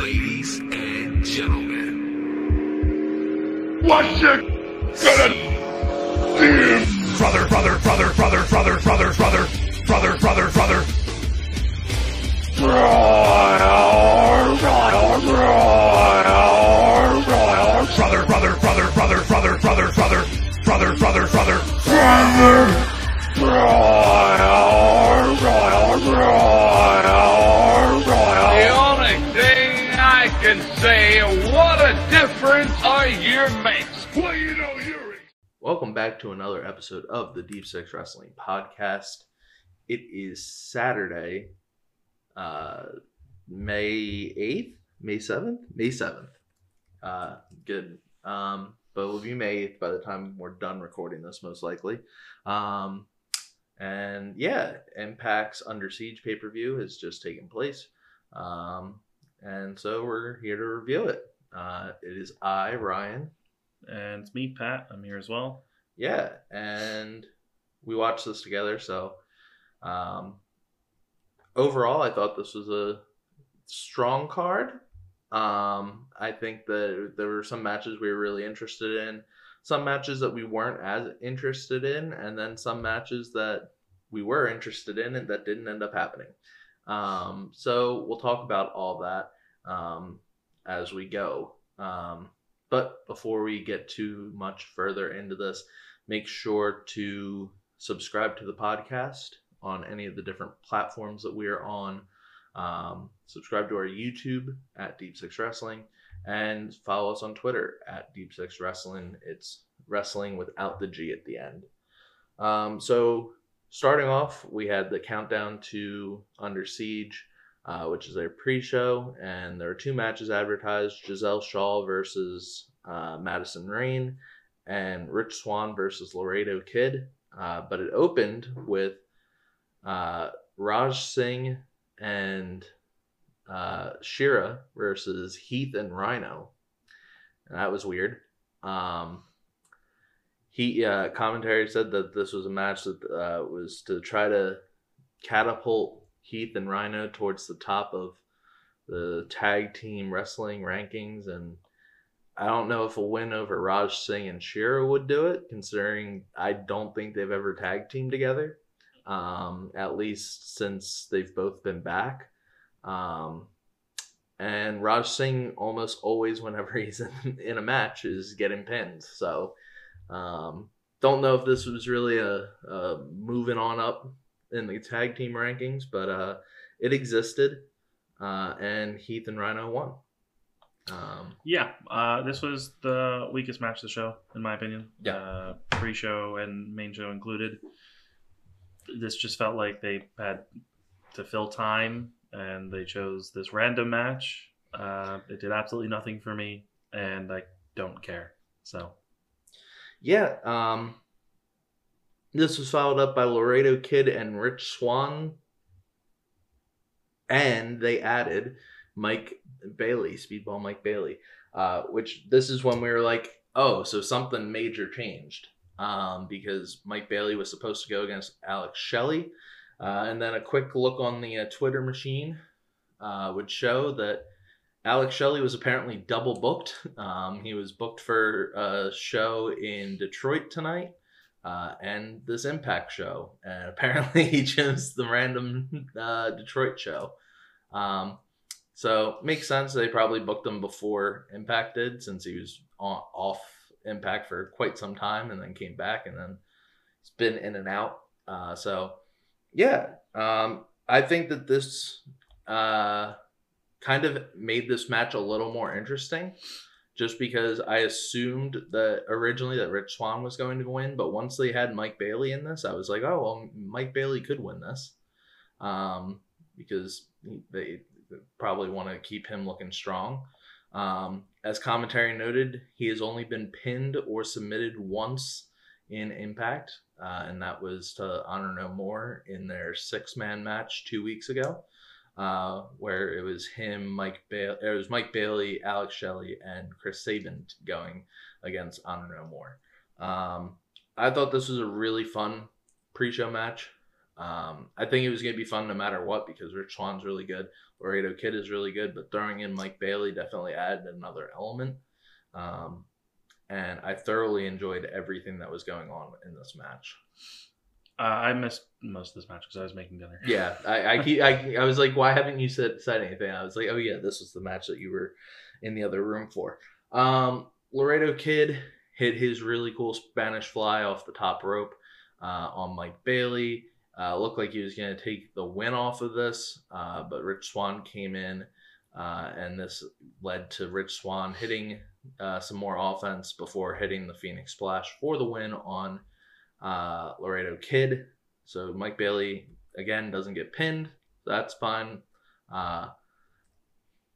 Ladies and gentlemen, What you gonna do? Brother, brother, brother, brother, brother, brother, brother, brother, brother, brother. Brother, brother, brother, brother, brother, brother, brother, brother, brother, brother, The say, what a difference a year makes. Well, you know you're Welcome back to another episode of the Deep Six Wrestling Podcast. It is Saturday, uh, May 8th, May 7th, May 7th. Uh, good. Um, but will be May 8th by the time we're done recording this, most likely. Um, and yeah, Impact's Under Siege pay per view has just taken place. Um, and so we're here to review it. Uh, it is I, Ryan, And it's me, Pat. I'm here as well. yeah and we watched this together so um overall i thought this was a strong card um i think that there were some matches we were really interested in some matches that we weren't as interested in and then some matches that we were interested in and that didn't end up happening um so we'll talk about all that um as we go um but before we get too much further into this make sure to subscribe to the podcast on any of the different platforms that we are on. Um, subscribe to our YouTube at Deep Six Wrestling and follow us on Twitter at Deep Six Wrestling. It's wrestling without the G at the end. Um, so, starting off, we had the countdown to Under Siege, uh, which is their pre show, and there are two matches advertised Giselle Shaw versus uh, Madison Rayne and Rich Swann versus Laredo Kid. Uh, but it opened with uh, Raj Singh and uh, Shera versus Heath and Rhino. And that was weird. Um, he uh, commentary said that this was a match that uh, was to try to catapult Heath and Rhino towards the top of the tag team wrestling rankings and I don't know if a win over Raj Singh and Shera would do it, considering I don't think they've ever tag teamed together, um, at least since they've both been back. Um, and Raj Singh almost always, whenever he's in, in a match, is getting pinned. So, um, don't know if this was really a, a moving on up in the tag team rankings, but uh, it existed, uh, and Heath and Rhino won. Um, Yeah, uh, this was the weakest match of the show, in my opinion. Yeah. Uh, pre show and main show included. This just felt like they had to fill time and they chose this random match. Uh, it did absolutely nothing for me, and I don't care. So, Yeah, um, this was followed up by Laredo Kid and Rich Swann, and they added Mike Bailey, Speedball Mike Bailey, uh, which this is when we were like, oh, so something major changed, um, because Mike Bailey was supposed to go against Alex Shelley, uh, and then a quick look on the uh, Twitter machine uh, would show that. Alex Shelley was apparently double booked. Um, he was booked for a show in Detroit tonight uh, and this Impact show. And apparently he chose the random uh, Detroit show. Um, so makes sense. They probably booked him before Impact did since he was on, off Impact for quite some time and then came back and then he's been in and out. Uh, so yeah, um, I think that this uh, kind of made this match a little more interesting just because I assumed that originally that Rich Swann was going to win, but once they had Mike Bailey in this, I was like, oh, well, Mike Bailey could win this um, because they probably want to keep him looking strong. Um, as commentary noted, he has only been pinned or submitted once in Impact, uh, and that was to Honor No More in their six man match two weeks ago uh, where it was him, Mike Bailey, it was Mike Bailey, Alex Shelley, and Chris Sabin going against Honor No More. Um, I thought this was a really fun pre-show match. Um, I think it was going to be fun no matter what because Rich Swann's really good. Laredo Kid is really good, but throwing in Mike Bailey definitely added another element. Um, and I thoroughly enjoyed everything that was going on in this match. Uh, I missed most of this match because I was making dinner. Yeah, I, I keep I, I was like, why haven't you said said anything? I was like, oh yeah, this was the match that you were in the other room for. Um, Laredo Kid hit his really cool Spanish fly off the top rope uh, on Mike Bailey. Uh, looked like he was going to take the win off of this, uh, but Rich Swann came in, uh, and this led to Rich Swann hitting uh, some more offense before hitting the Phoenix Splash for the win on uh, Laredo Kid. So Mike Bailey again doesn't get pinned. That's fine. Uh,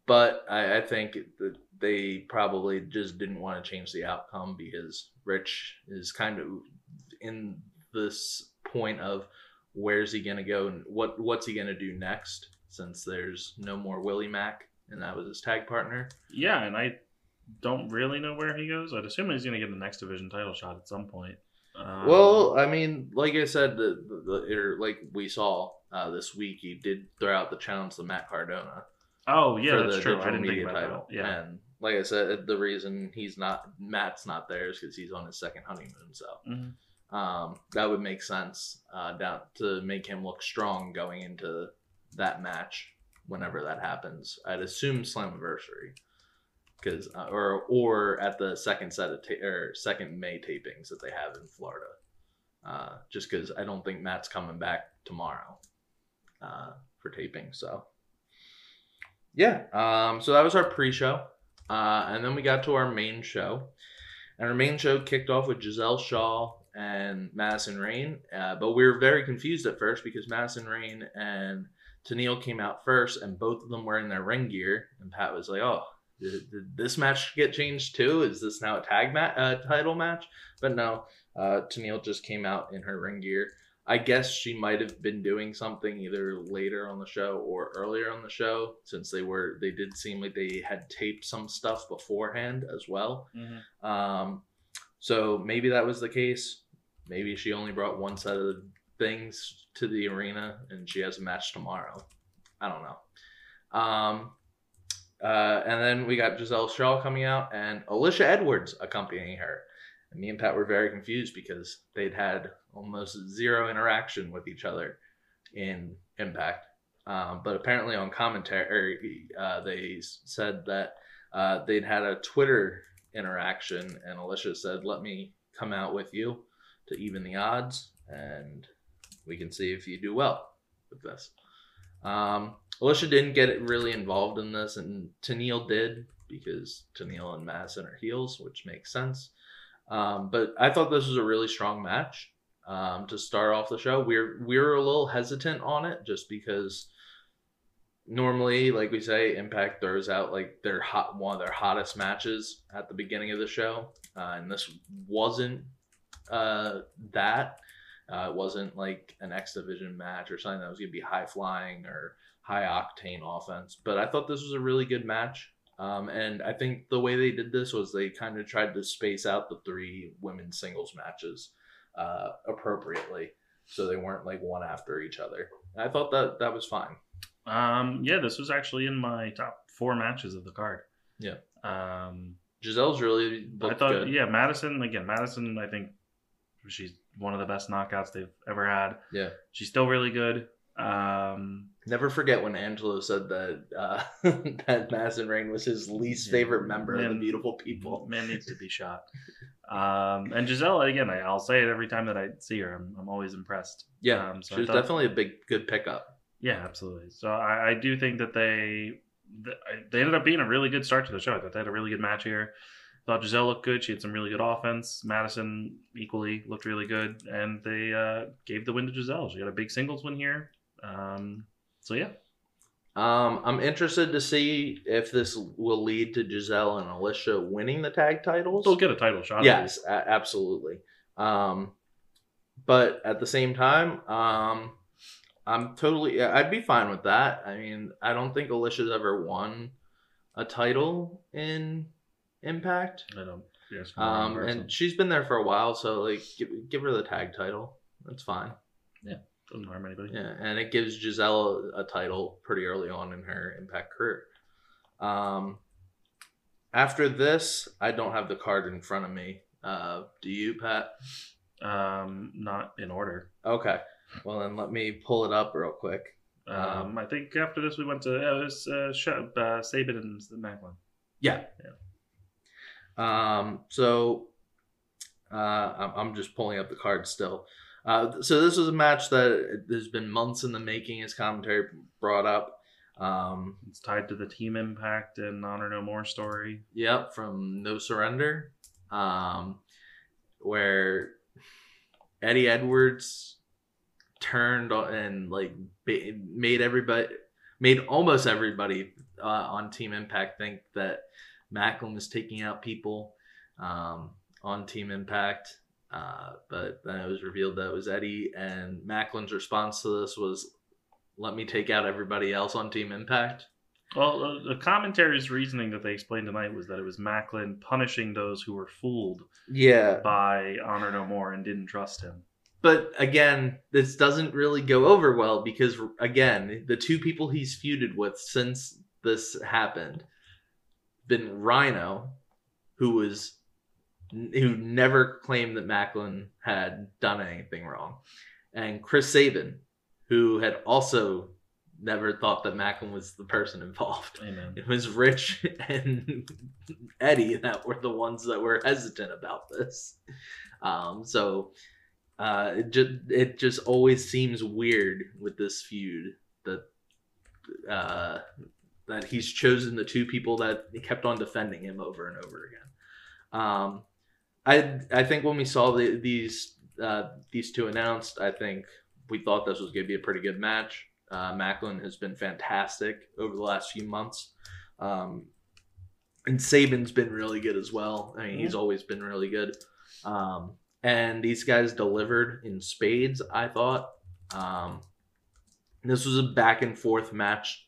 but I, I think that they probably just didn't want to change the outcome because Rich is kind of in this point of where's he going to go and what what's he going to do next since there's no more Willie Mack and that was his tag partner. Yeah, and I don't really know where he goes. I'd assume he's going to get the next division title shot at some point. Um, Well, I mean, like I said, the, the, the or like we saw uh, this week, he did throw out the challenge to Matt Cardona oh yeah, that's true. I didn't think about title. that. Yeah. and like I said, the reason he's not Matt's not there is because he's on his second honeymoon. So Mhm. um, that would make sense uh, down to make him look strong going into that match whenever that happens. I'd assume Slammiversary. Because uh, or or at the second set of ta- or second May tapings that they have in Florida, uh, just because I don't think Matt's coming back tomorrow uh, for taping. So. Yeah, um, so that was our pre-show, uh, and then we got to our main show, and our main show kicked off with Giselle Shaw and Madison Rayne, uh, but we were very confused at first because Madison Rayne and Tenille came out first, and both of them were in their ring gear, and Pat was like, "Oh, did, did this match get changed too? Is this now a tag match, uh, title match?" But no, uh, Tenille just came out in her ring gear. I guess she might have been doing something either later on the show or earlier on the show, since they were they did seem like they had taped some stuff beforehand as well. Mhm. Um, so maybe that was the case. Maybe she only brought one set of things to the arena and she has a match tomorrow. I don't know. Um, uh, and then we got Giselle Shaw coming out and Alicia Edwards accompanying her. And me and Pat were very confused because they'd had almost zero interaction with each other in Impact. Um, but apparently on commentary, uh, they said that uh, they'd had a Twitter interaction, and Alicia said, "Let me come out with you to even the odds, and we can see if you do well with this." Um, Alicia didn't get really involved in this, and Tenille did because Tenille and Madison are heels, which makes sense. Um, but I thought this was a really strong match um, to start off the show. We're we were a little hesitant on it just because normally, like we say, Impact throws out like their hot one of their hottest matches at the beginning of the show, uh, and this wasn't uh, that. Uh, it wasn't like an X Division match or something that was going to be high flying or high octane offense. But I thought this was a really good match. Um, and I think the way they did this was they kind of tried to space out the three women's singles matches uh, appropriately, so they weren't like one after each other. I thought that that was fine. Um, yeah, this was actually in my top four matches of the card. Yeah. Um, Giselle's really I thought, good. yeah, Madison again. Madison, I think she's one of the best knockouts they've ever had. Yeah. she's still really good. Um, Never forget when Angelo said that uh, that Madison Rayne was his least favorite member of the Beautiful People. man needs to be shot. Um, and Giselle, again, I, I'll say it every time that I see her. I'm, I'm always impressed. Yeah, Um, so she was thought- definitely a big good pickup. Yeah, absolutely. So I, I do think that they they ended up being a really good start to the show. I thought they had a really good match here. Thought Giselle looked good. She had some really good offense. Madison equally looked really good, and they uh, gave the win to Giselle. She got a big singles win here. Um, so yeah, Um, I'm interested to see if this will lead to Giselle and Alicia winning the tag titles. they'll get a title shot. yes, a- absolutely. Um, but at the same time, um, I'm totally. I'd be fine with that. I mean, I don't think Alicia's ever won a title in Impact. I don't. Yes, I'm the wrong Um, and she's been there for a while, so like, give, give her the tag title. That's fine. Doesn't harm anybody. Yeah, and it gives Giselle a title pretty early on in her Impact career. Um, after this, I don't have the card in front of me. Uh, do you, Pat? Um, not in order. Okay. Well, then let me pull it up real quick. Um, I think after this we went to uh, it was uh, Sh- uh, Sabin and Maclin. Yeah. Um, so uh, I'm, I'm just pulling up the card still. Uh, so this was a match that there's been months in the making, as commentary brought up. Um, It's tied to the Team Impact and Honor No More story. Yep, from No Surrender, um, where Eddie Edwards turned on and like made everybody, made almost everybody uh, on Team Impact think that Maclin was taking out people um, on Team Impact. Uh, but then it was revealed that it was Eddie, and Maclin's response to this was, "Let me take out everybody else on Team Impact." Well, uh, the commentary's reasoning that they explained tonight was that it was Maclin punishing those who were fooled Yeah, by Honor No More and didn't trust him. But again, this doesn't really go over well because again, the two people he's feuded with since this happened been Rhino, who was who never claimed that Maclin had done anything wrong, and Chris Sabin, who had also never thought that Maclin was the person involved. Amen. It was Rich and Eddie that were the ones that were hesitant about this. Um, so uh, it just it just always seems weird with this feud that uh, that he's chosen the two people that he kept on defending him over and over again. Um, I I think when we saw the, these uh, these two announced, I think we thought this was going to be a pretty good match. Uh, Maclin has been fantastic over the last few months. Um, and Sabin's been really good as well. I mean, he's always been really good. Um, and these guys delivered in spades, I thought. Um, this was a back and forth match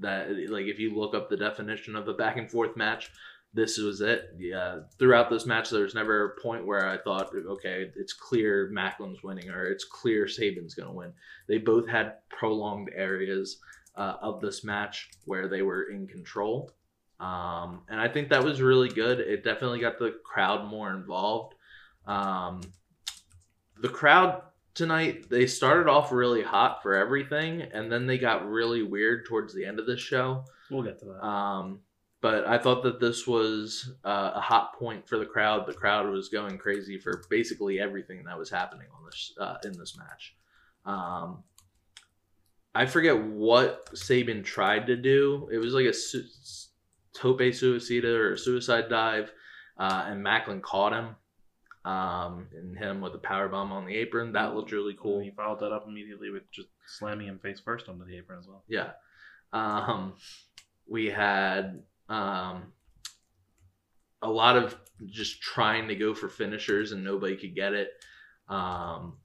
that, like, if you look up the definition of a back and forth match, this was it. Yeah, throughout this match, there was never a point where I thought, okay, it's clear Maclin's winning or it's clear Sabin's going to win. They both had prolonged areas uh, of this match where they were in control. Um, and I think that was really good. It definitely got the crowd more involved. Um, the crowd tonight, they started off really hot for everything, and then they got really weird towards the end of the show. We'll get to that. Um, but I thought that this was uh, a hot point for the crowd. The crowd was going crazy for basically everything that was happening on this uh, in this match. Um, I forget what Sabin tried to do. It was like a su- tope suicida or a suicide dive, uh, and Maclin caught him um, and hit him with a power bomb on the apron. That looked really cool. He followed that up immediately with just slamming him face first onto the apron as well. Yeah. Um, we had um, a lot of just trying to go for finishers and nobody could get it. Um,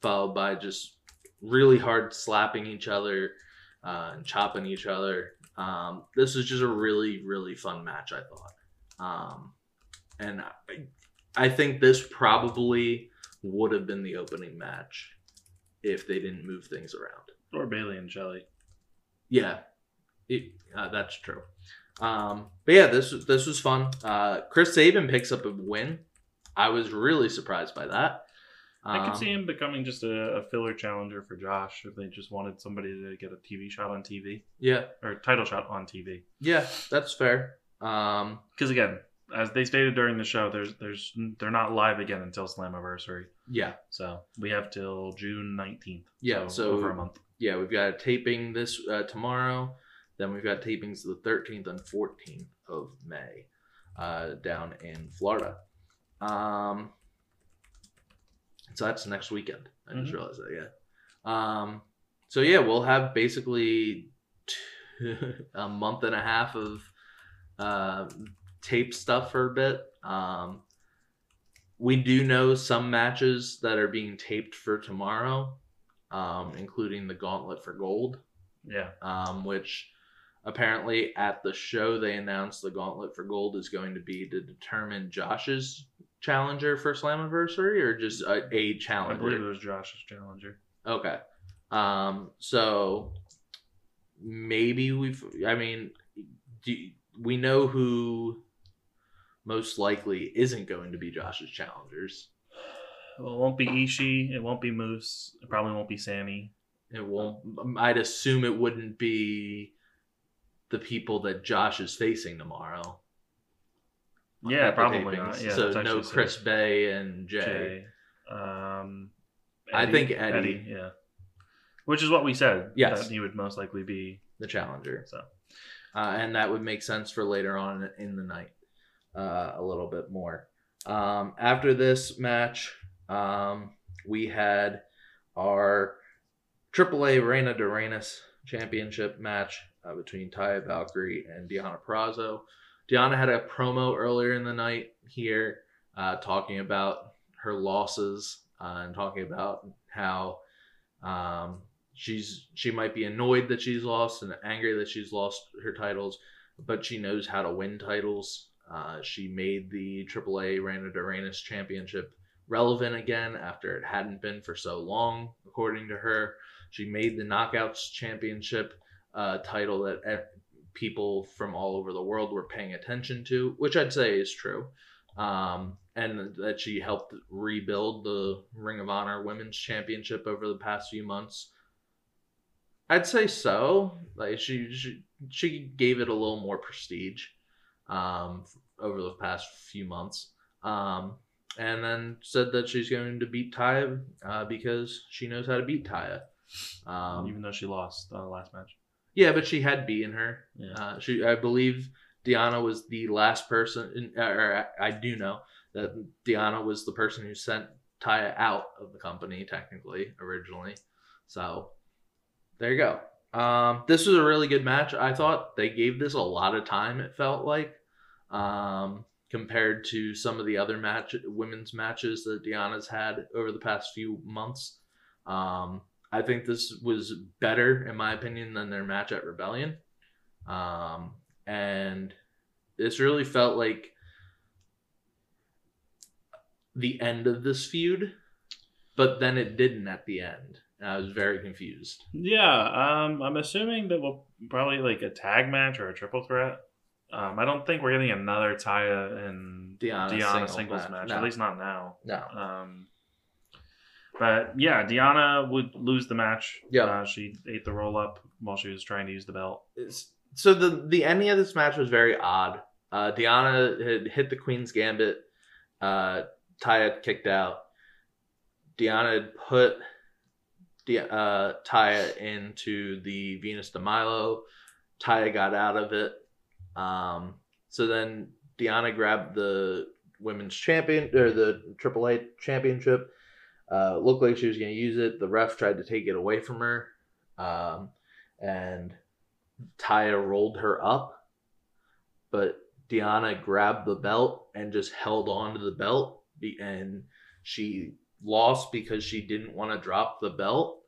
followed by just really hard slapping each other uh, and chopping each other. Um, this was just a really, really fun match, I thought. Um, and I, I think this probably would have been the opening match if they didn't move things around. Or Bailey and Shelley. Yeah, it, uh, that's true. Um, but yeah, this was this was fun. Uh, Chris Sabin picks up a win. I was really surprised by that. I could Um, see him becoming just a, a filler challenger for Josh if they just wanted somebody to get a TV shot on TV Yeah, or title shot on TV. yeah, that's fair. Um, Because again, as they stated during the show, there's there's they're not live again until Slammiversary. yeah, So we have till June nineteenth. Yeah, so- over a month. yeah. We've got a taping this uh, tomorrow. Then we've got tapings the 13th and 14th of May uh, down in Florida. Um, so that's next weekend. I just Mhm. realized that. Yeah. Um, so yeah, we'll have basically two, a month and a half of uh, tape stuff for a bit. Um, we do know some matches that are being taped for tomorrow, um, including the Gauntlet for Gold Yeah. um, which apparently at the show they announced the Gauntlet for Gold is going to be to determine Josh's challenger for Slammiversary or just a, a I believe it challenger. was Josh's challenger. Okay, Um, so maybe we've. I mean, do, we know who most likely isn't going to be Josh's challengers. Well, it won't be Ishii. It won't be Moose. It probably won't be Sami. It won't. I'd assume it wouldn't be the people that Josh is facing tomorrow. Yeah, probably not. Yeah, so no actually safe. Chris Bey and Jay. Jay. Um, I think Eddie. Yeah. Which is what we said. Yes. That he would most likely be. the challenger. So. Uh, and that would make sense for later on in the night uh, a little bit more. Um, after this match, um, we had our AAA Reina de Reinas championship match uh, between Taya Valkyrie and Deonna Purrazzo. Deonna had a promo earlier in the night here uh, talking about her losses uh, and talking about how um, she's she might be annoyed that she's lost and angry that she's lost her titles, but she knows how to win titles. Uh, she made the AAA Reina de championship relevant again after it hadn't been for so long, according to her. She made the Knockouts championship uh, title that people from all over the world were paying attention to, which I'd say is true. Um, and that she helped rebuild the Ring of Honor Women's Championship over the past few months. I'd say so. Like she she, she gave it a little more prestige um, over the past few months. Um, and then said that she's going to beat Taya uh, because she knows how to beat Taya. Um, even though she lost the last match. Yeah, but she had beaten her. Yeah. Uh, she, I believe, Deonna was the last person, in, or I I do know that Deonna was the person who sent Taya out of the company, technically, originally. So there you go. Um, this was a really good match. I thought they gave this a lot of time. It felt like, um, compared to some of the other match women's matches that Deonna's had over the past few months. Um, I think this was better, in my opinion, than their match at Rebellion. Um, and this really felt like the end of this feud, but then it didn't at the end. And I was very confused. Yeah, um, I'm assuming that we'll probably like a tag match or a triple threat. Um, I don't think we're getting another Taya and Deonna, Deonna singles singles, match. match, No. at least not now. No. Um, but yeah, Deonna would lose the match. Yeah. uh, she ate the roll up while she was trying to use the belt. It's- so the the ending of this match was very odd. Uh, Deonna had hit the Queen's Gambit. Uh, Taya had kicked out. Deonna had put Di- uh, Taya into the Venus de Milo. Taya got out of it. Um, so then Deonna grabbed the women's champion or the AAA championship. Uh, looked like she was going to use it. The ref tried to take it away from her. Um, and Taya rolled her up, but Deonna grabbed the belt and just held on to the belt, and she lost because she didn't want to drop the belt.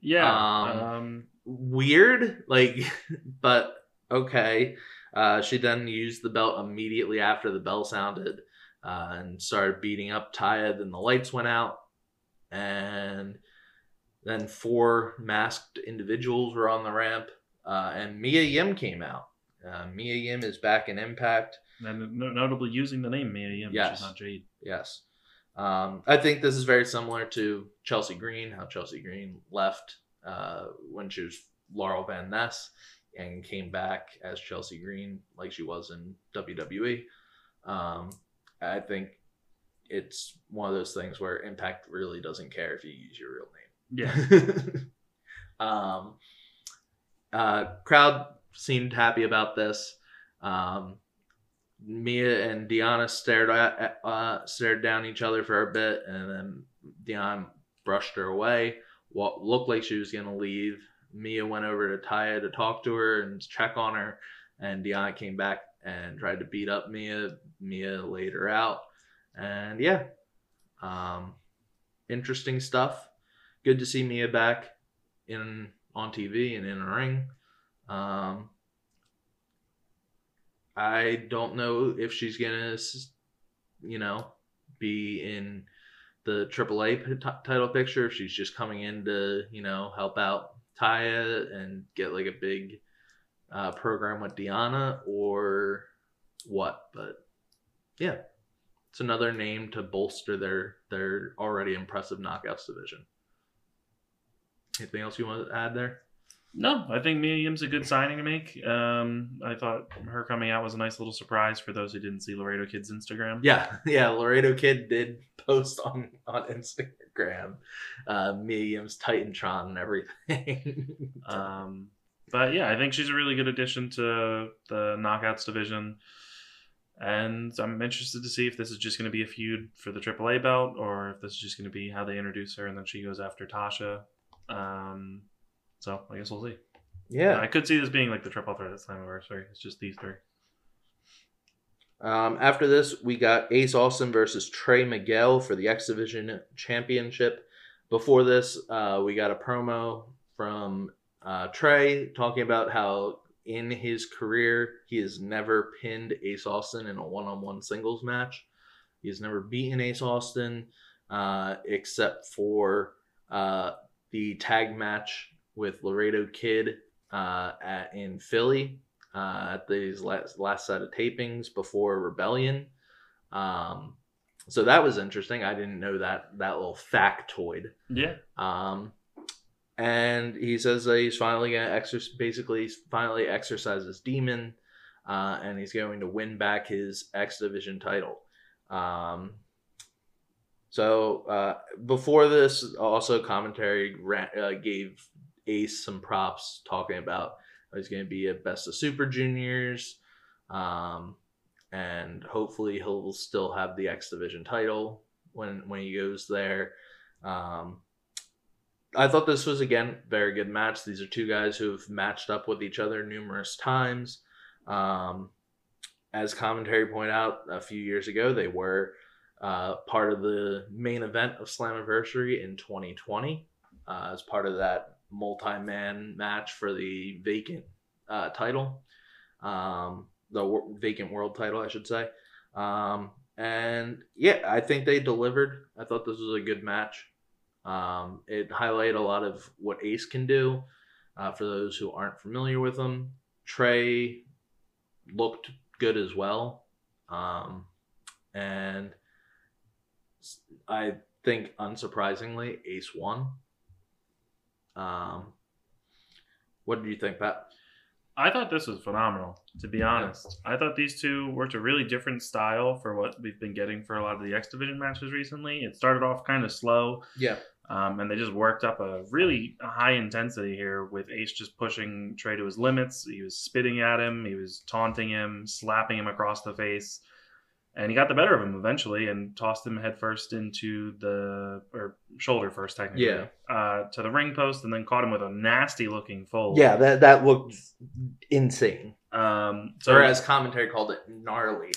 Yeah. Um, Um, Weird, like, but okay. Uh, she then used the belt immediately after the bell sounded uh, and started beating up Taya. Then the lights went out, and then four masked individuals were on the ramp, uh, and Mia Yim came out. Uh, Mia Yim is back in Impact. and notably using the name Mia Yim, Yes. which is not Jade. Yes. Um, I think this is very similar to Chelsea Green, how Chelsea Green left uh, when she was Laurel Van Ness and came back as Chelsea Green like she was in WWE. Um, I think it's one of those things where Impact really doesn't care if you use your real name. Yeah. um, uh, crowd seemed happy about this. Um, Mia and Deonna stared at, uh, stared down each other for a bit, and then Deonna brushed her away. What looked like she was gonna leave. Mia went over to Taya to talk to her and check on her, and Deonna came back and tried to beat up Mia. Mia laid her out, and yeah, um, interesting stuff. Good to see Mia back in on TV and in a ring. Um, I don't know if she's gonna, you know, be in the AAA p- title picture. If she's just coming in to you know help out Taya and get like a big uh, program with Deonna or what. But yeah, it's another name to bolster their their already impressive knockouts division. Anything else you want to add there? No, I think Mia Yim's a good signing to make. Um, I thought her coming out was a nice little surprise for those who didn't see Laredo Kid's Instagram. Yeah, yeah. Laredo Kid did post on on Instagram, uh, Mia Yim's Titantron and everything. Um, but yeah, I think she's a really good addition to the knockouts division. And I'm interested to see if this is just going to be a feud for the AAA belt or if this is just going to be how they introduce her and then she goes after Tasha. Um, so I guess we'll see. yeah. I could see this being like the triple threat this time anniversary. It's just these three. Um, after this, we got Ace Austin versus Trey Miguel for the X Division Championship. Before this, uh, we got a promo from uh, Trey talking about how in his career he has never pinned Ace Austin in a one-on-one singles match. He has never beaten Ace Austin uh, except for uh, the tag match with Laredo Kid uh, at, in Philly uh, at these last, last set of tapings before Rebellion. Um, so that was interesting. I didn't know that that little factoid. Yeah. Um, and he says that he's finally gonna exercise, basically he's finally exercise his demon, uh, and he's going to win back his X Division title. Um, so uh, before this, also commentary uh, gave Ace some props, talking about he's going to be at Best of Super Juniors, um, and hopefully he'll still have the X Division title when when he goes there. Um, I thought this was again very good match. These are two guys who have matched up with each other numerous times. Um, as commentary point out a few years ago, they were uh, part of the main event of Slammiversary in 2020 uh, as part of that multi-man match for the vacant uh, title, um, the wor- vacant world title, I should say. Um, and yeah, I think they delivered. I thought this was a good match. Um, it highlighted a lot of what Ace can do. Uh, for those who aren't familiar with him, Trey looked good as well. Um, and I think, unsurprisingly, Ace won. Um, what did you think, Pat? I thought this was phenomenal, to be honest. I thought these two worked a really different style for what we've been getting for a lot of the X Division matches recently. It started off kind of slow, Yeah. um, and they just worked up a really high intensity here with Ace just pushing Trey to his limits. He was spitting at him, he was taunting him, slapping him across the face. And he got the better of him eventually and tossed him headfirst into the, or shoulder first, technically, Yeah. uh, to the ring post and then caught him with a nasty looking fold. Yeah, that that looked insane. Um, so or as commentary called it, gnarly.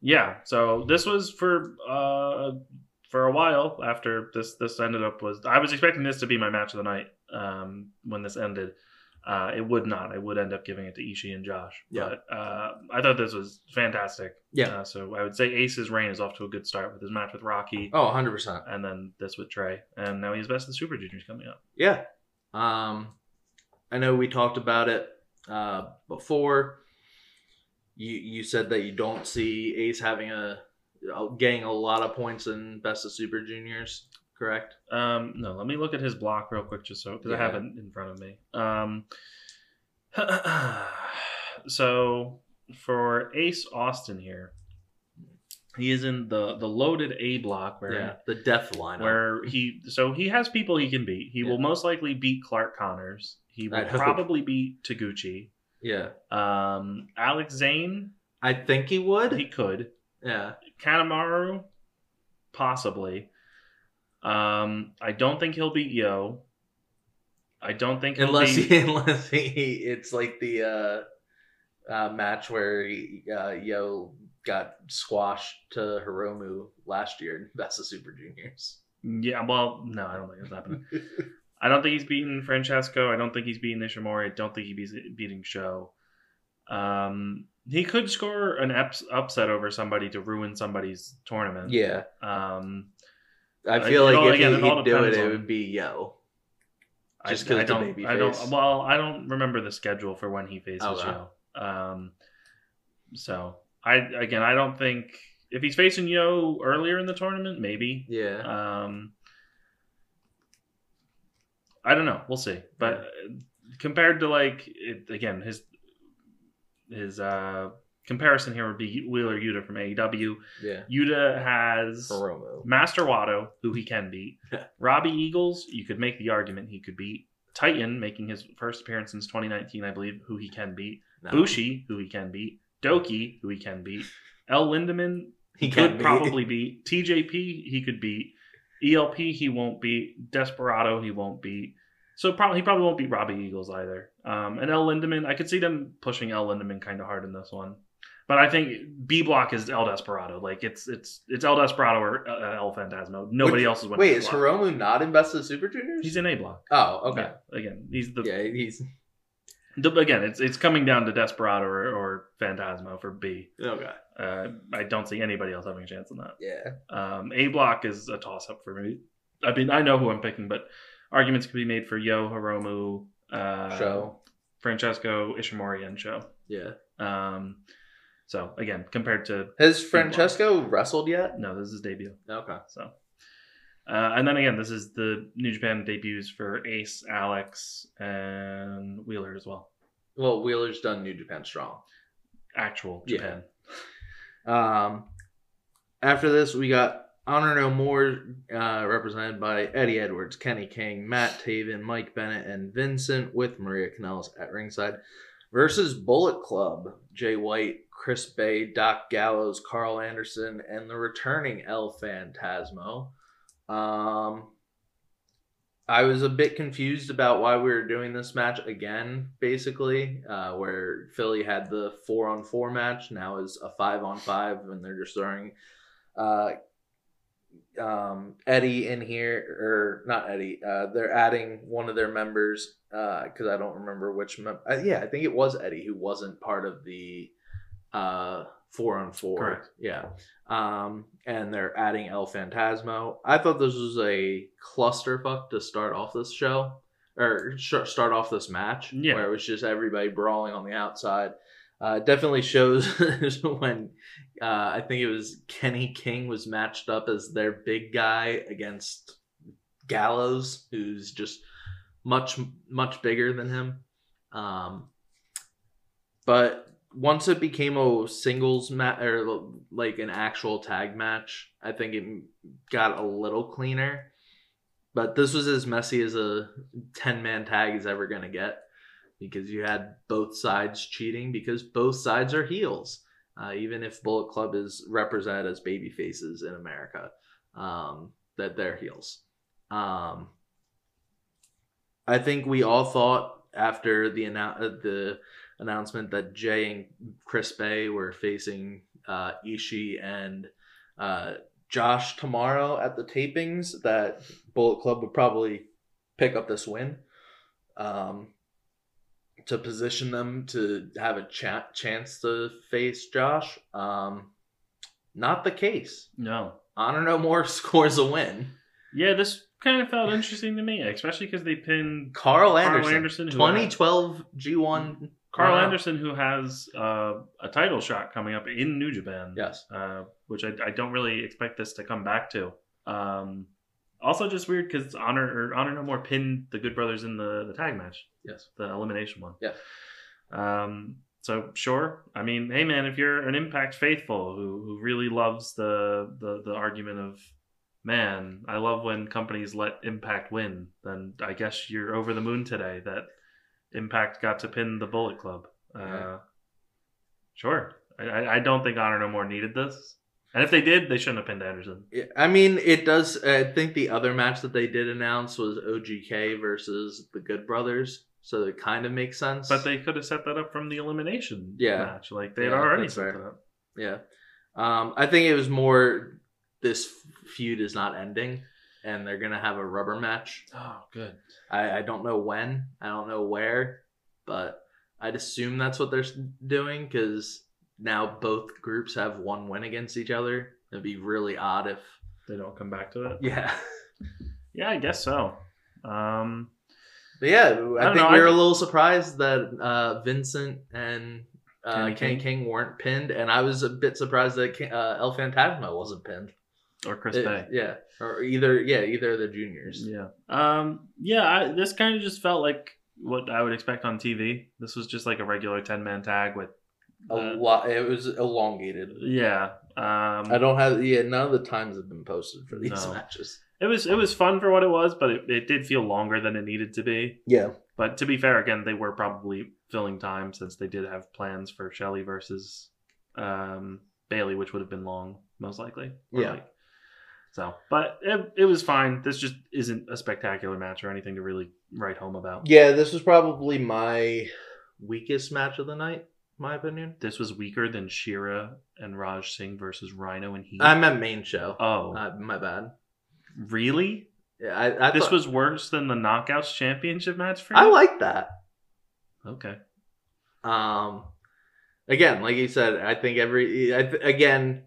yeah, so this was for uh for a while after this this ended up was I was expecting this to be my match of the night um when this ended. Uh, it would not. I would end up giving it to Ishii and Josh. Yeah. But uh, I thought this was fantastic. Yeah. Uh, so I would say Ace's reign is off to a good start with his match with Rocky, Oh, 100%. and then this with Trey, and now he's best of the Super Juniors coming up. Yeah. Um, I know we talked about it uh, before. You you said that you don't see Ace having a getting a lot of points in Best of Super Juniors, correct? Um, no, let me look at his block real quick, just so because I have it in front of me. Um, so for Ace Austin here, he is in the the loaded A block where yeah, the death lineup. where he so he has people he can beat. He Yeah. will most likely beat Clark Connors. He will probably beat Taguchi. yeah, Um, Alex Zayne, I think he would. he could. yeah, Kanemaru, possibly. Um, I don't think he'll beat Yo. I don't think he'll unless beat. he, unless he, it's like the uh, uh, match where he, uh, Yo got squashed to Hiromu last year in Best of Super Juniors. Yeah, well, no, I don't think it's happening. I don't think he's beaten Francesco. I don't think he's beaten Ishimori. I don't think he's beating Show. Um, he could score an ups- upset over somebody to ruin somebody's tournament. yeah, Um, I Uh, feel like all- if again, he, would do it, depends it would be Yo. Just because I the don't, baby I don't. Well, I don't remember the schedule for when he faces Okay. Yo. Um, so I again, I don't think if he's facing Yo earlier in the tournament, maybe. Yeah. Um, I don't know. We'll see. But uh, compared to like it, again, his his uh comparison here would be Wheeler Yuta from AEW. yeah. Yuta has Hiromu. Master Wato, who he can beat. Robbie Eagles, you could make the argument he could beat. Titan, making his first appearance since 2019, I believe, who he can beat. No. Bushi, who he can beat. DOUKI, who he can beat. El Lindaman, He he could beat. probably beat. TJP, he could beat. ELP, he won't beat. Desperado, he won't beat. So probably he probably won't beat Robbie Eagles either. Um, and El Lindaman, I could see them pushing El Lindaman kind of hard in this one. But I think B block is El Desperado. Like it's it's it's El Desperado or uh, El Phantasmo. Nobody Which- else is winning. Wait, is. Hiromu not in Best of Super Juniors? He's in A block. Oh, okay. Yeah, again, he's the, Yeah, he's again. It's it's coming down to Desperado or, or Phantasmo for B. okay. Uh, I don't see anybody else having a chance in that. Yeah. Um, a block is a toss up for me. I mean, I know who I'm picking, but arguments could be made for Yo Hiromu, uh, Show. Francesco Ishimori, and Show. Yeah. Um, so again, compared to Has Francesco wrestled yet? no, this is debut. Okay. So, uh, and then again, this is the New Japan debuts for Ace, Alex, and Wheeler as well. Well, Wheeler's done New Japan Strong. Actual Yeah. Japan. Um, after this, we got Honor No More, uh, represented by Eddie Edwards, Kenny King, Matt Taven, Mike Bennett, and Vincent, with Maria Kanellis at ringside, versus Bullet Club, Jay White, Chris Bey, Doc Gallows, Karl Anderson, and the returning El Phantasmo. Um, I was a bit confused about why we were doing this match again, basically, uh, where Philly had the four on four match, now is a five on five, and they're just throwing uh, um, Eddie in here, or not Eddie, uh, they're adding one of their members, uh, because I don't remember which mem- uh, yeah, I think it was Eddie who wasn't part of the uh, four on four. Correct. Yeah. Um, and they're adding El Phantasmo. I thought this was a clusterfuck to start off this show or sh- start off this match, Yeah. where it was just everybody brawling on the outside. Uh, definitely shows when uh, I think it was Kenny King was matched up as their big guy against Gallows, who's just much much bigger than him. Um, but once it became a singles match or like an actual tag match, I think it got a little cleaner. But this was as messy as a 10 man tag is ever going to get because you had both sides cheating because both sides are heels. Uh, even if Bullet Club is represented as baby faces in America, um, that they're heels. Um, I think we all thought after the uh, the announcement that Jay and Chris Bey were facing uh, Ishii and uh, Josh tomorrow at the tapings that Bullet Club would probably pick up this win um, to position them to have a cha- chance to face Josh. Um, not the case. No. Honor No More scores a win. Yeah, this kind of felt interesting to me, especially because they pinned Karl Karl Anderson, Anderson, 2012 G1. Karl Wow. Anderson, who has uh, a title shot coming up in New Japan. Yes. uh, which I, I don't really expect this to come back to. Um, also, just weird because Honor or Honor No More pinned the Good Brothers in the, the tag match, Yes. the elimination one. Yeah. Um, so sure, I mean, hey man, if you're an Impact faithful who who really loves the the the argument of man, I love when companies let Impact win, then I guess you're over the moon today that Impact got to pin the Bullet Club. Uh, Yeah. Sure. I- I, don't think Honor No More needed this. And if they did, they shouldn't have pinned Anderson. I mean, it does. I think the other match that they did announce was OGK versus the Good Brothers, so it kind of makes sense. But they could have set that up from the elimination Yeah. match. Like they had Yeah, already set fair. that up. yeah, um, I think it was more this feud is not ending, and they're gonna have a rubber match. Oh, good. I, I don't know when, I don't know where, but I'd assume that's what they're doing because now both groups have one win against each other. It'd be really odd if they don't come back to it. Yeah. Yeah, I guess so. Um, But yeah, I, don't think know, we were I- a little surprised that uh, Vincent and uh, Kenny Kenny King? King. weren't pinned, and I was a bit surprised that King, uh, El Phantasmo wasn't pinned. Or Chris It- Bey. yeah, or either yeah, either of the juniors. Yeah. Um. Yeah. I, this kind of just felt like what I would expect on TV. This was just like a regular ten man tag with. A Uh, lot. It was elongated. Yeah. Um. I don't have yeah. None of the times have been posted for these No. matches. It was it was fun for what it was, but it, it did feel longer than it needed to be. Yeah, But to be fair, again, they were probably filling time since they did have plans for Shelley versus um, Bailey, which would have been long, most likely. Yeah. late. So, but it, it was fine. This just isn't a spectacular match or anything to really write home about. yeah. This was probably my weakest match of the night, my opinion. This was weaker than Shera and Raj Singh versus Rhino and Heath. I meant main show. oh, Uh, my bad. really? Yeah, I, I this thought- was worse than the Knockouts Championship match for you. I like that. Okay. Um, again, like you said, I think every I th- again,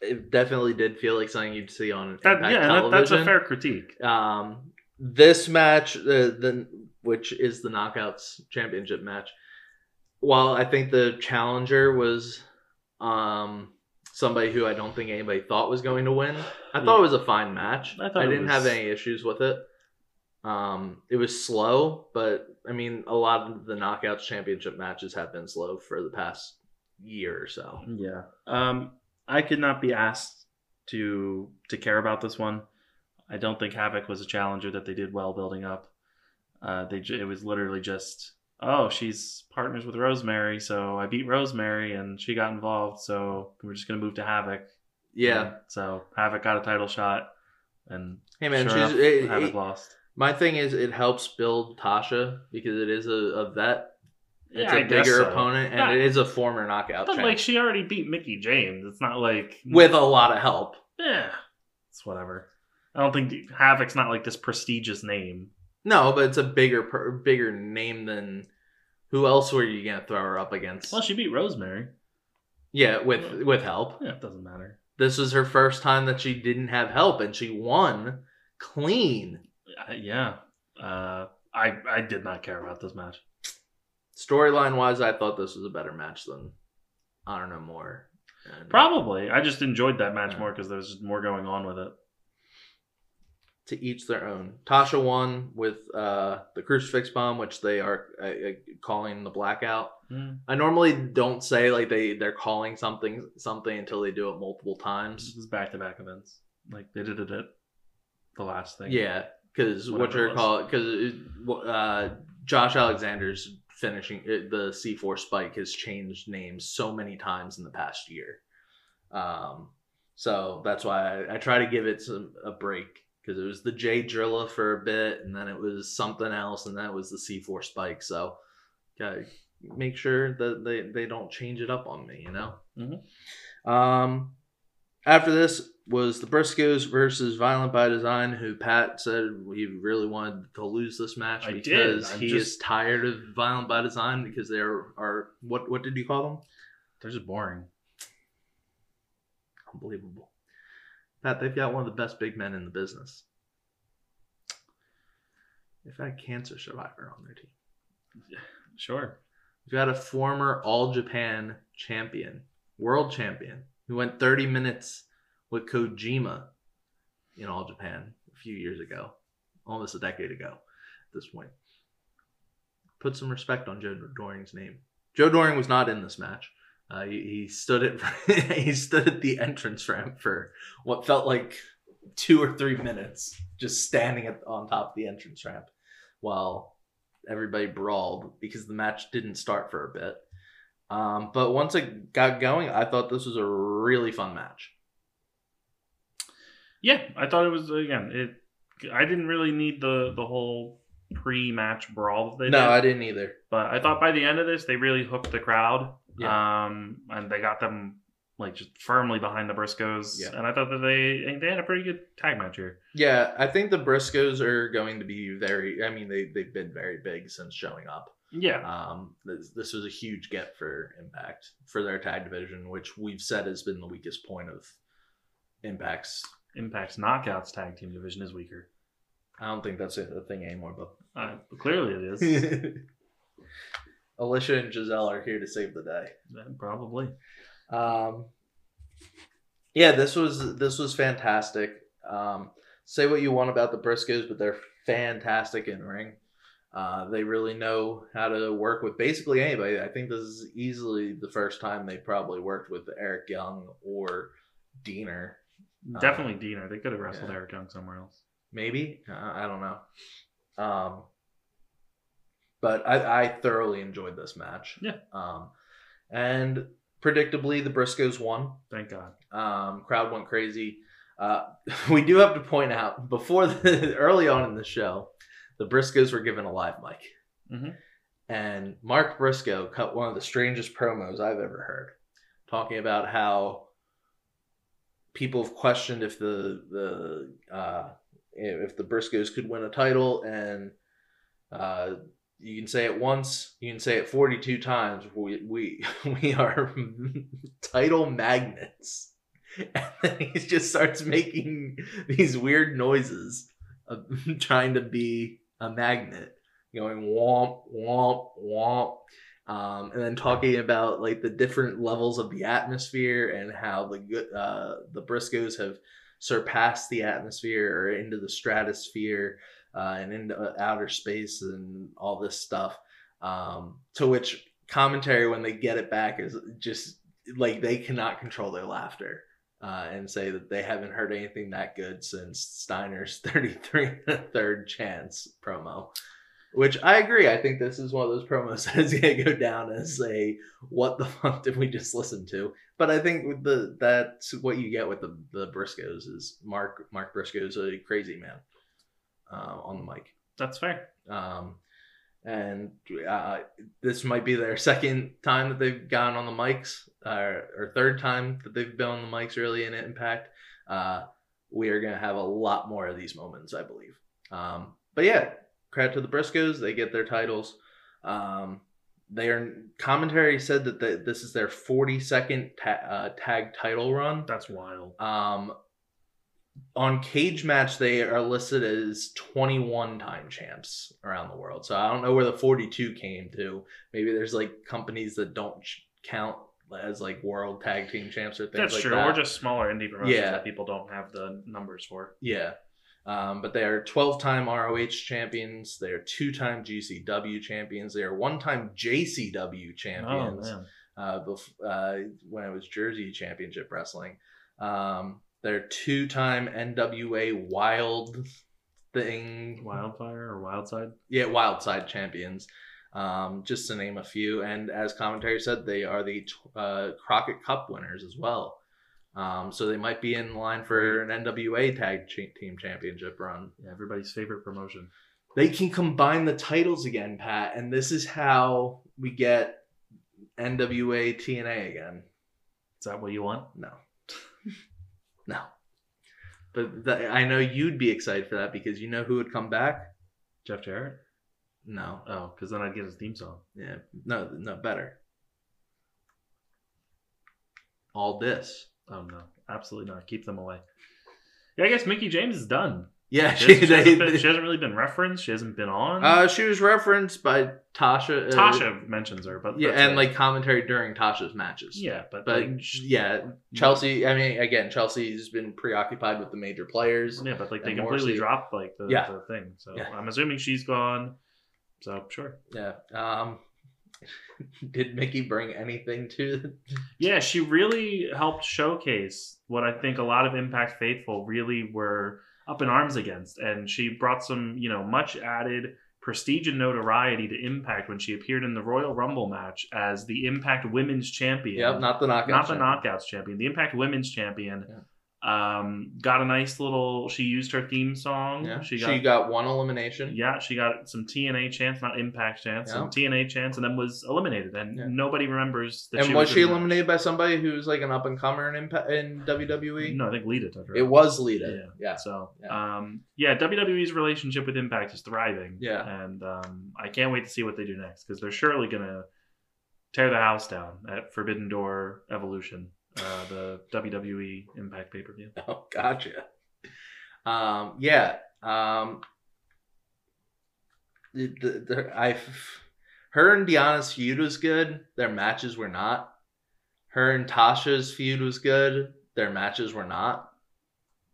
it definitely did feel like something you'd see on That, Impact yeah, that, that's a fair critique. Um, this match, uh, the which is the Knockouts Championship match. While I think the challenger was um somebody who I don't think anybody thought was going to win, I thought it was a fine match. I I, thought it didn't have any issues with it. Um, it was slow, but I mean, a lot of the Knockouts Championship matches have been slow for the past year or so. Yeah. Um, I could not be asked to to care about this one. I don't think Havok was a challenger that they did well building up. Uh, they it was literally just oh she's partners with Rosemary, so I beat Rosemary and she got involved, so we're just gonna move to Havok. Yeah. And so Havok got a title shot, and Hey man, sure she's enough, it- Havok it- lost. my thing is it helps build Tasha because it is a, a vet. It's Yeah, a bigger so. opponent, and Yeah. it is a former knockout But champ like she already beat Mickie James. It's not like with a lot of help. yeah, it's whatever. I don't think Havok's not like this prestigious name. No, but it's a bigger bigger name than who else were you gonna throw her up against? Well, she beat Rosemary. yeah, with with help. Yeah, it doesn't matter. This was her first time that she didn't have help, and she won clean. Uh, yeah, uh, I I did not care about this match. Storyline wise, I thought this was a better match than Honor No More. And Probably, I just enjoyed that match Yeah. more because there's more going on with it. to each their own. Tasha won with uh, the crucifix bomb, which they are uh, uh, calling the blackout. Mm. I normally don't say like they they're calling something something until they do it multiple This times. is back to back events. Like they did it at the last thing. Yeah, because what you're called because uh, Josh Alexander's finishing the C4 spike has changed names so many times in the past year. Um, so that's why I, I try to give it some a break because it was the J Drilla for a bit, and then it was something else, and that was the C4 spike. So gotta make sure that they they don't change it up on me, you know. Mhm. Um, after this was the Briscoes versus Violent by Design, who Pat said he really wanted to lose this match I because he just- is tired of Violent by Design because they are, are what what did you call them? they're just boring. Unbelievable. Pat, they've got one of the best big men in the business. They've got a cancer survivor on their team. Yeah, Sure. We've got a former All Japan champion, world champion, who went 30 minutes with Kojima in All Japan a few years ago, almost a decade ago at this point. Put some respect on Joe Doering's name. Joe Doring was not in this match. Uh, he, he stood at he stood at the entrance ramp for what felt like two or three minutes, just standing at, on top of the entrance ramp while everybody brawled because the match didn't start for a bit. Um, but once it got going, I thought this was a really fun match. Yeah, I thought it was again. It. I didn't really need the the whole pre-match brawl that they no, did. I didn't either. But I thought by the end of this, they really hooked the crowd. Yeah. Um, and they got them like just firmly behind the Briscoes. Yeah. And I thought that they they had a pretty good tag match here. Yeah, I think the Briscoes are going to be very. I mean, they they've been very big since showing up. Yeah. Um, this, this was a huge get for Impact for their tag division, which we've said has been the weakest point of Impact's. Impact's Knockouts tag team division is weaker. I don't think that's a thing anymore, but Uh, clearly it is. Alisha and Gisele are here to save the day. Yeah, Probably. Um, yeah, this was this was fantastic. Um, say what you want about the Briscoes, but they're fantastic in ring. Uh, they really know how to work with basically anybody. I think this is easily the first time they probably worked with Eric Young or Deaner. Uh, Definitely Deaner. They could have wrestled yeah. Eric Young somewhere else. Maybe uh, I don't know. Um, but I, I thoroughly enjoyed this match. Yeah. Um, and predictably, the Briscoes won. Thank God. Um, crowd went crazy. Uh, we do have to point out before the early on in the show, the Briscoes were given a live mic, Mhm. and Mark Briscoe cut one of the strangest promos I've ever heard, talking about how people have questioned if the the uh, if the Briscoes could win a title, and uh, you can say it once, you can say it forty two times. We we we are title magnets. And then he just starts making these weird noises of trying to be a magnet, going womp, womp, womp. Um, and then talking about like the different levels of the atmosphere and how the uh, the Briscoes have surpassed the atmosphere or into the stratosphere uh, and into uh, outer space and all this stuff. Um, to which commentary when they get it back is just like they cannot control their laughter uh, and say that they haven't heard anything that good since Steiner's 33 and a third chance promo. Which I agree. I think this is one of those promos that is going to go down as a what the fuck did we just listen to? But I think the that's what you get with the the Briscoes is Mark Mark Briscoe's a crazy man uh, on the mic. That's fair. Um, and uh, this might be their second time that they've gone on the mics, uh, or third time that they've been on the mics really in Impact. Uh, we are going to have a lot more of these moments, I believe. Um, but yeah, credit to the Briscoes. They get their titles. Um, their commentary said that the, this is their 42nd ta- uh, tag title run. That's wild. Um, on Cage Match, they are listed as 21 time champs around the world. So I don't know where the 42 came to. Maybe there's like companies that don't count as like world tag team champs or things That's like true. that. Or just smaller indie promotions Yeah. that people don't have the numbers for. Yeah. Um, but they are 12 time ROH champions. They are two time GCW champions. They are one time JCW champions. Oh man. uh, bef- uh, when it was Jersey Championship Wrestling. Um, they're two time NWA Wild thing. Wildfire or Wildside? Yeah, Wild Side champions. Um, just to name a few. And as commentary said, they are the uh, Crockett Cup winners as well. Um, so they might be in line for an NWA Tag Team Championship run. Yeah, everybody's favorite promotion. They can combine the titles again, Pat, and this is how we get NWA TNA again. Is that what you want? No. no. But th- I know you'd be excited for that because you know who would come back? Jeff Jarrett? No. Oh, because then I'd get his theme song. Yeah. No, no, better. All this. Oh no, absolutely not. Keep them away. Yeah, I guess Mickie James is done. Yeah, She, she, she hasn't, they, been, she hasn't really been referenced. She hasn't been on. uh, she was referenced by Tasha. uh, Tasha mentions her, but Yeah, and like commentary during Tasha's matches. yeah, but, But like, yeah, Chelsea. I mean, again, Chelsea's been preoccupied with the major players. yeah, but like they completely dropped like the, Yeah. the thing. So Yeah. I'm assuming she's gone. So sure. Yeah. Um, did Mickie bring anything to? Yeah, she really helped showcase what I think a lot of Impact faithful really were up in arms against, and she brought some, you know, much added prestige and notoriety to Impact when she appeared in the Royal Rumble match as the Impact Women's Champion. Yep, not the knockout. not the knockouts champion, the Impact Women's Champion. Um, got a nice little. She used her theme song. Yeah, She she got, got, one elimination. yeah, she got some TNA chance, not Impact chance, some Yeah. TNA chance, and then was eliminated. And Yeah. nobody remembers that. and she was was she eliminated by somebody who's like an up and comer in Impa- in WWE? No, I think Lita took her. It out. was Lita. Yeah. Yeah. So, Yeah. um, yeah, WWE's relationship with Impact is thriving. Yeah. and um, I can't wait to see what they do next because they're surely gonna tear the house down at Forbidden Door Evolution. Uh, the WWE Impact pay per view. Oh, gotcha. Um, yeah. Um, the, the, the, I, her and Deonna's feud was good. Their matches were not. Her and Tasha's feud was good. Their matches were not.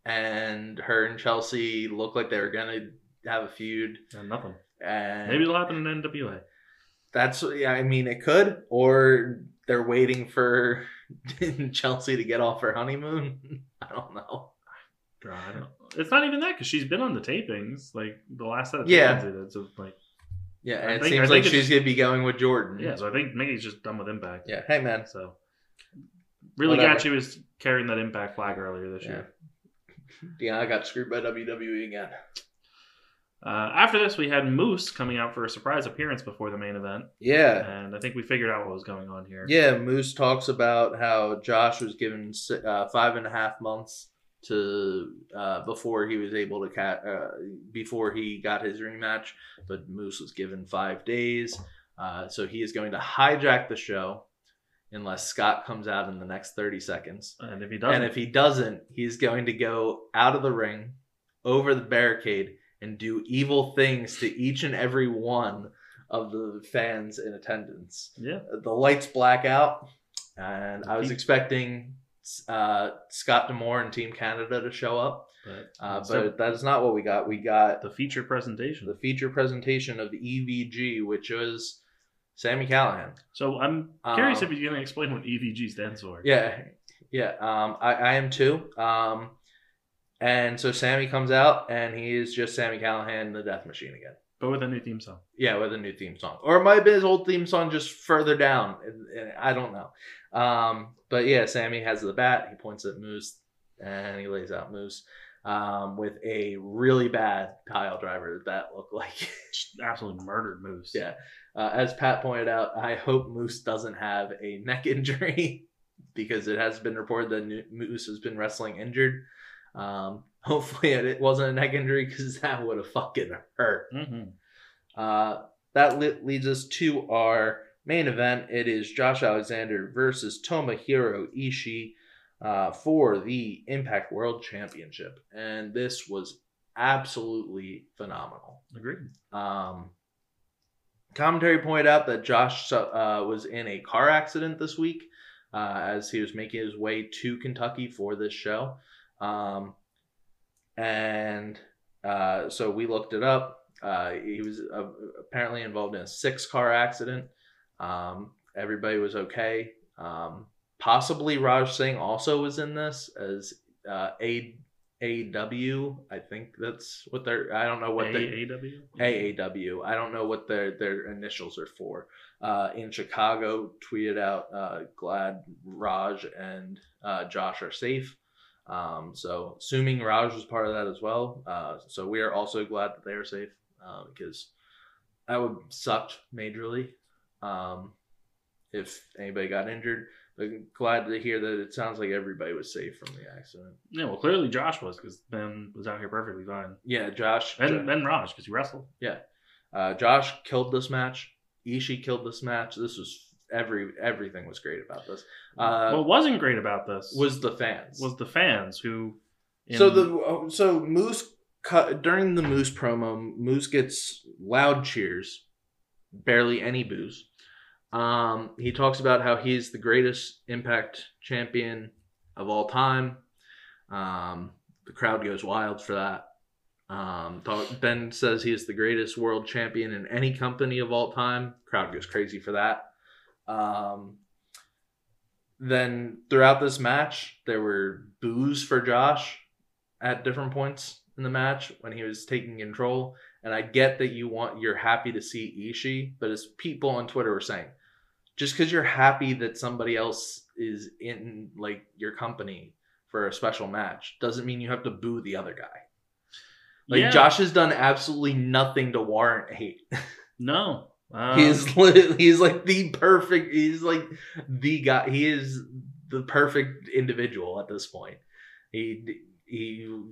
And her and Chelsea looked like they were gonna have a feud. And nothing. And Maybe it'll happen in NWA. that's yeah. I mean, it could, or they're waiting for Chelsea to get off her honeymoon. I don't know. God, I don't- It's not even that because she's been on the tapings, like the last set of Yeah. tapings they did. So like, Yeah, I and it think- I seems like she's gonna be going with Jordan. yeah. So I think Mickie's just done with Impact. Yeah. Hey, man. So really Whatever. glad she was carrying that Impact flag earlier this Yeah. year. Deonna got screwed by WWE again. Uh, after this, we had Moose coming out for a surprise appearance before the main event, Yeah. and I think we figured out what was going on here. Yeah, Moose talks about how Josh was given uh, five and a half months to uh, before he was able to cat uh, before he got his rematch, but Moose was given five days. Uh, so he is going to hijack the show unless Scott comes out in the next thirty seconds. And if he doesn't, And if he doesn't, he's going to go out of the ring, over the barricade, and do evil things to each and every one of the fans in attendance. yeah, The lights black out, and I was expecting uh, Scott D'Amore and Team Canada to show up, but, uh, so that is not what we got. We got the feature presentation. the feature presentation of the EVG, which was Sami Callihan. So I'm curious Um, if you're going to explain what EVG stands for. Yeah, yeah. Um, I, I am too. Um, and so Sami comes out, and he is just Sami Callihan, the Death Machine again. but with a new theme song. Yeah, with a new theme song, or it might have been his old theme song just further down. I don't know. Um, but yeah, Sami has the bat. He points at Moose, and he lays out Moose um, with a really bad pile driver that looked like. Absolutely murdered Moose. Yeah. Uh, as Pat pointed out, I hope Moose doesn't have a neck injury because it has been reported that Moose has been wrestling injured. Um, hopefully, it wasn't a neck injury because that would have fucking hurt. hmm Uh, that leads us to our main event. It is Josh Alexander versus Tomohiro Ishii uh, for the Impact World Championship, and this was absolutely phenomenal. Agreed. Um, commentary pointed out that Josh uh, was in a car accident this week uh, as he was making his way to Kentucky for this show. Um, and uh, so we looked it up. Uh, he was uh, apparently involved in a six car accident. Um, everybody was okay. Um, possibly Raj Singh also was in this as uh, a AW. I think that's what they're. I don't know what they. AAW? I don't know what their their initials are for. Uh, in Chicago, tweeted out, uh, "Glad Raj and uh, Josh are safe." Um, so, assuming Raj was part of that as well. Uh, so we are also glad that they are safe uh, because that would sucked majorly um, if anybody got injured. But glad to hear that it sounds like everybody was safe from the accident. Yeah, well, clearly Josh was because Ben was out here perfectly fine. Yeah, Josh. And Ben Raj because he wrestled. Yeah, uh, Josh killed this match. Ishii killed this match. This was every everything was great about this. Uh, what wasn't great about this was the fans. was the fans who. in- so the so Moose cut during the Moose promo. Moose gets loud cheers, barely any booze. Um, he talks about how he's the greatest Impact champion of all time. Um, the crowd goes wild for that. Um, talk, ben says he is the greatest world champion in any company of all time. Crowd goes crazy for that. Um, then throughout this match, there were boos for Josh at different points in the match when he was taking control. And I get that you want you're happy to see Ishii, but as people on Twitter were saying, just because you're happy that somebody else is in like your company for a special match doesn't mean you have to boo the other guy. Like Yeah. Josh has done absolutely nothing to warrant hate. No. Um, he's li- he's like the perfect. He's like the guy. He is the perfect individual at this point. He he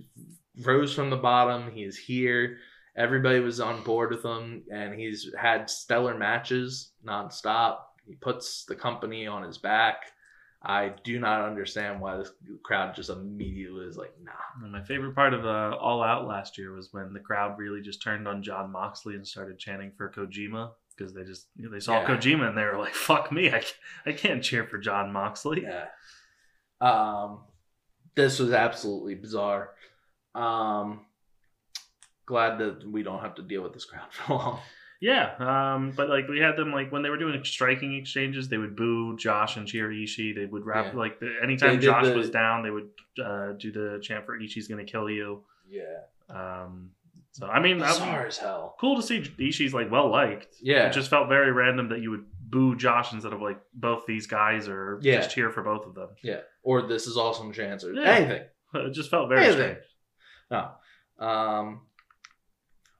rose from the bottom. He's here. Everybody was on board with him, and he's had stellar matches nonstop. He puts the company on his back. I do not understand why this crowd just immediately is like, nah. And my favorite part of uh, All Out last year was when the crowd really just turned on Jon Moxley and started chanting for Kojima because they just you know, they saw Yeah. Kojima and they were like, "Fuck me, I, I can't cheer for Jon Moxley." Yeah. Um, this was absolutely bizarre. Um, glad that we don't have to deal with this crowd for long. Yeah, um, but like we had them like when they were doing striking exchanges, they would boo Josh and cheer Ishii. They would rap Yeah. like the, anytime Josh the- was down, they would uh, do the chant for Ishii's gonna kill you. Yeah. Um, so I mean, Bizarre as hell. cool to see Ishii's like well liked. Yeah. It just felt very random that you would boo Josh instead of like both these guys or Yeah. just cheer for both of them. Yeah. Or this is awesome chance or Yeah. anything. It just felt very Anything. strange. No. Um.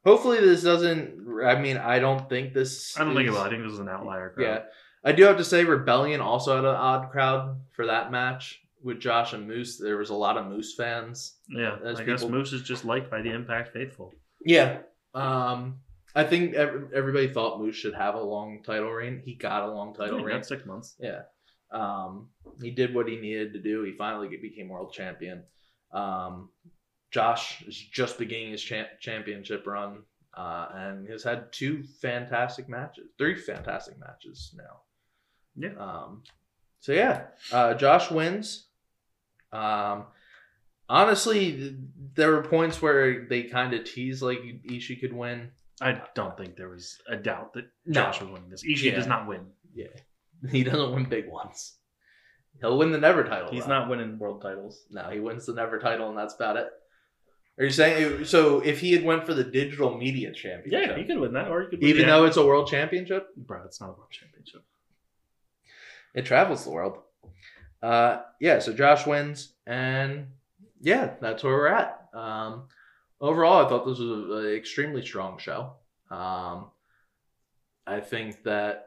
Hopefully this doesn't. I mean, I don't think this. I don't think it is- will. I think this is an outlier crowd. Yeah, I do have to say, Rebellion also had an odd crowd for that match with Josh and Moose. There was a lot of Moose fans. Yeah. As I guess people- Moose is just liked by the Impact faithful. Yeah. Um. I think ev- everybody thought Moose should have a long title reign. He got a long title Yeah, reign. six months. Yeah. Um, he did what he needed to do. He finally became world champion. Um, Josh is just beginning his cha- championship run, uh, and has had two fantastic matches, three fantastic matches now. Yeah. Um, so yeah, uh, Josh wins. Um, honestly, there were points where they kind of teased like Ishii could win. I don't think there was a doubt that No. Josh was winning this. Ishii Yeah. does not win. Yeah, he doesn't win big ones. He'll win the Never title. He's though. not winning world titles. No, he wins the Never title, and that's about it. Are you saying so? If he had went for the digital media championship, Yeah, he could win that, or he could even though it's a world championship, bro, it's not a world championship. it travels the world. Uh, yeah. So Josh wins, and yeah, that's where we're at. Um, overall, I thought this was an extremely strong show. Um, I think that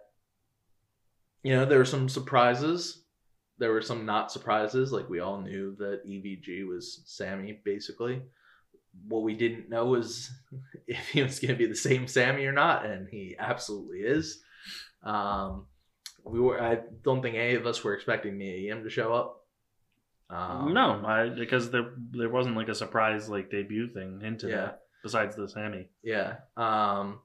you know there were some surprises. There were some not surprises. Like we all knew that EVG was Sami, basically. What we didn't know was if he was going to be the same Sami or not, and he absolutely is. Um, we were. I don't think any of us were expecting Mia Yim to show up. Um, no, I, because there there wasn't like a surprise like debut thing into Yeah. that. Besides the Sami, Yeah. Um,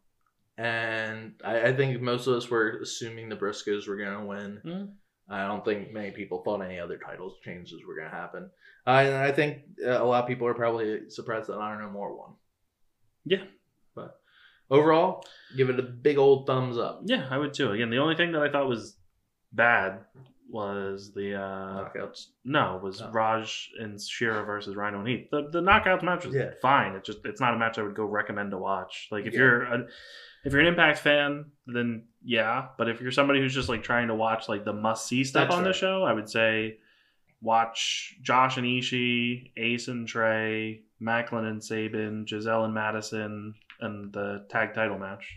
and I, I think most of us were assuming the Briscoes were going to win. Mhm. I don't think many people thought any other titles changes were going to happen. Uh, and I think uh, a lot of people are probably surprised that Honor No More won. Yeah. But overall, give it a big old thumbs up. yeah, I would too. Again, the only thing that I thought was bad was the uh Knockouts. no was Oh. Raj and Shera versus Rhino and Heath. The the knockouts match was Yeah. fine. It just it's not a match I would go recommend to watch. Like if Yeah. you're a, if you're an Impact fan, then yeah. But if you're somebody who's just like trying to watch like the must see stuff That's on the show, I would say watch Josh and Ishii, Ace and Trey, Maclin and Sabin, Gisele and Madison, and the tag title match.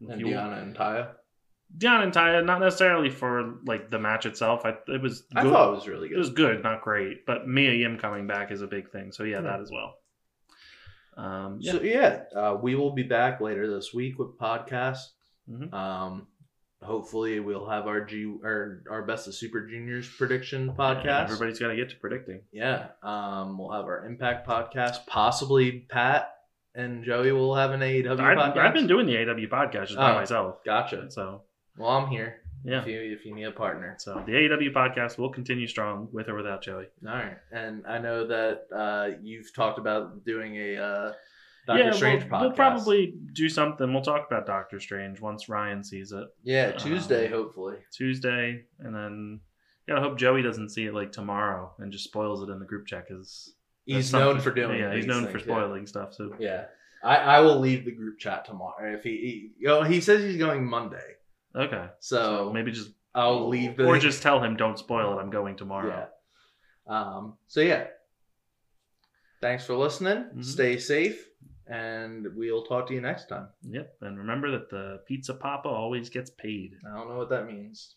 If And you- Deonna and Taya. Dion and Taya, not necessarily for like the match itself. I it was I good. thought it was really good. it was good. not great. But Mia Yim coming back is a big thing. So yeah, Yeah. that as well. Um, yeah. So yeah, uh, we will be back later this week with podcasts. Mhm. Um, hopefully, we'll have our G or our best of Super Juniors prediction podcast. Everybody's got to get to predicting. Yeah. Um, we'll have our Impact podcast. Possibly Pat and Joey will have an AEW I've, podcast. I've been doing the AEW podcast just by Oh. myself. Gotcha. So Well, I'm here. yeah. If you if you need a partner. So the AEW podcast will continue strong with or without Joey. All right. And I know that uh, you've talked about doing a uh, Doctor yeah, Strange we'll, podcast. we'll probably do something. We'll talk about Doctor Strange once Ryan sees it Yeah, Tuesday, um, hopefully. Tuesday, and then gotta hope Joey doesn't see it like tomorrow and just spoils it in the group chat because He's known for doing. Yeah, he's known for things, yeah. spoiling stuff. So Yeah. I, I will leave the group chat tomorrow if he, he you know he says he's going Monday. Okay, So, maybe just I'll leave the or just tell him don't spoil it. I'm going tomorrow. yeah. Um so yeah. Thanks for listening. Mhm. Stay safe and we'll talk to you next time. Yep, and remember that the pizza papa always gets paid. I don't know what that means.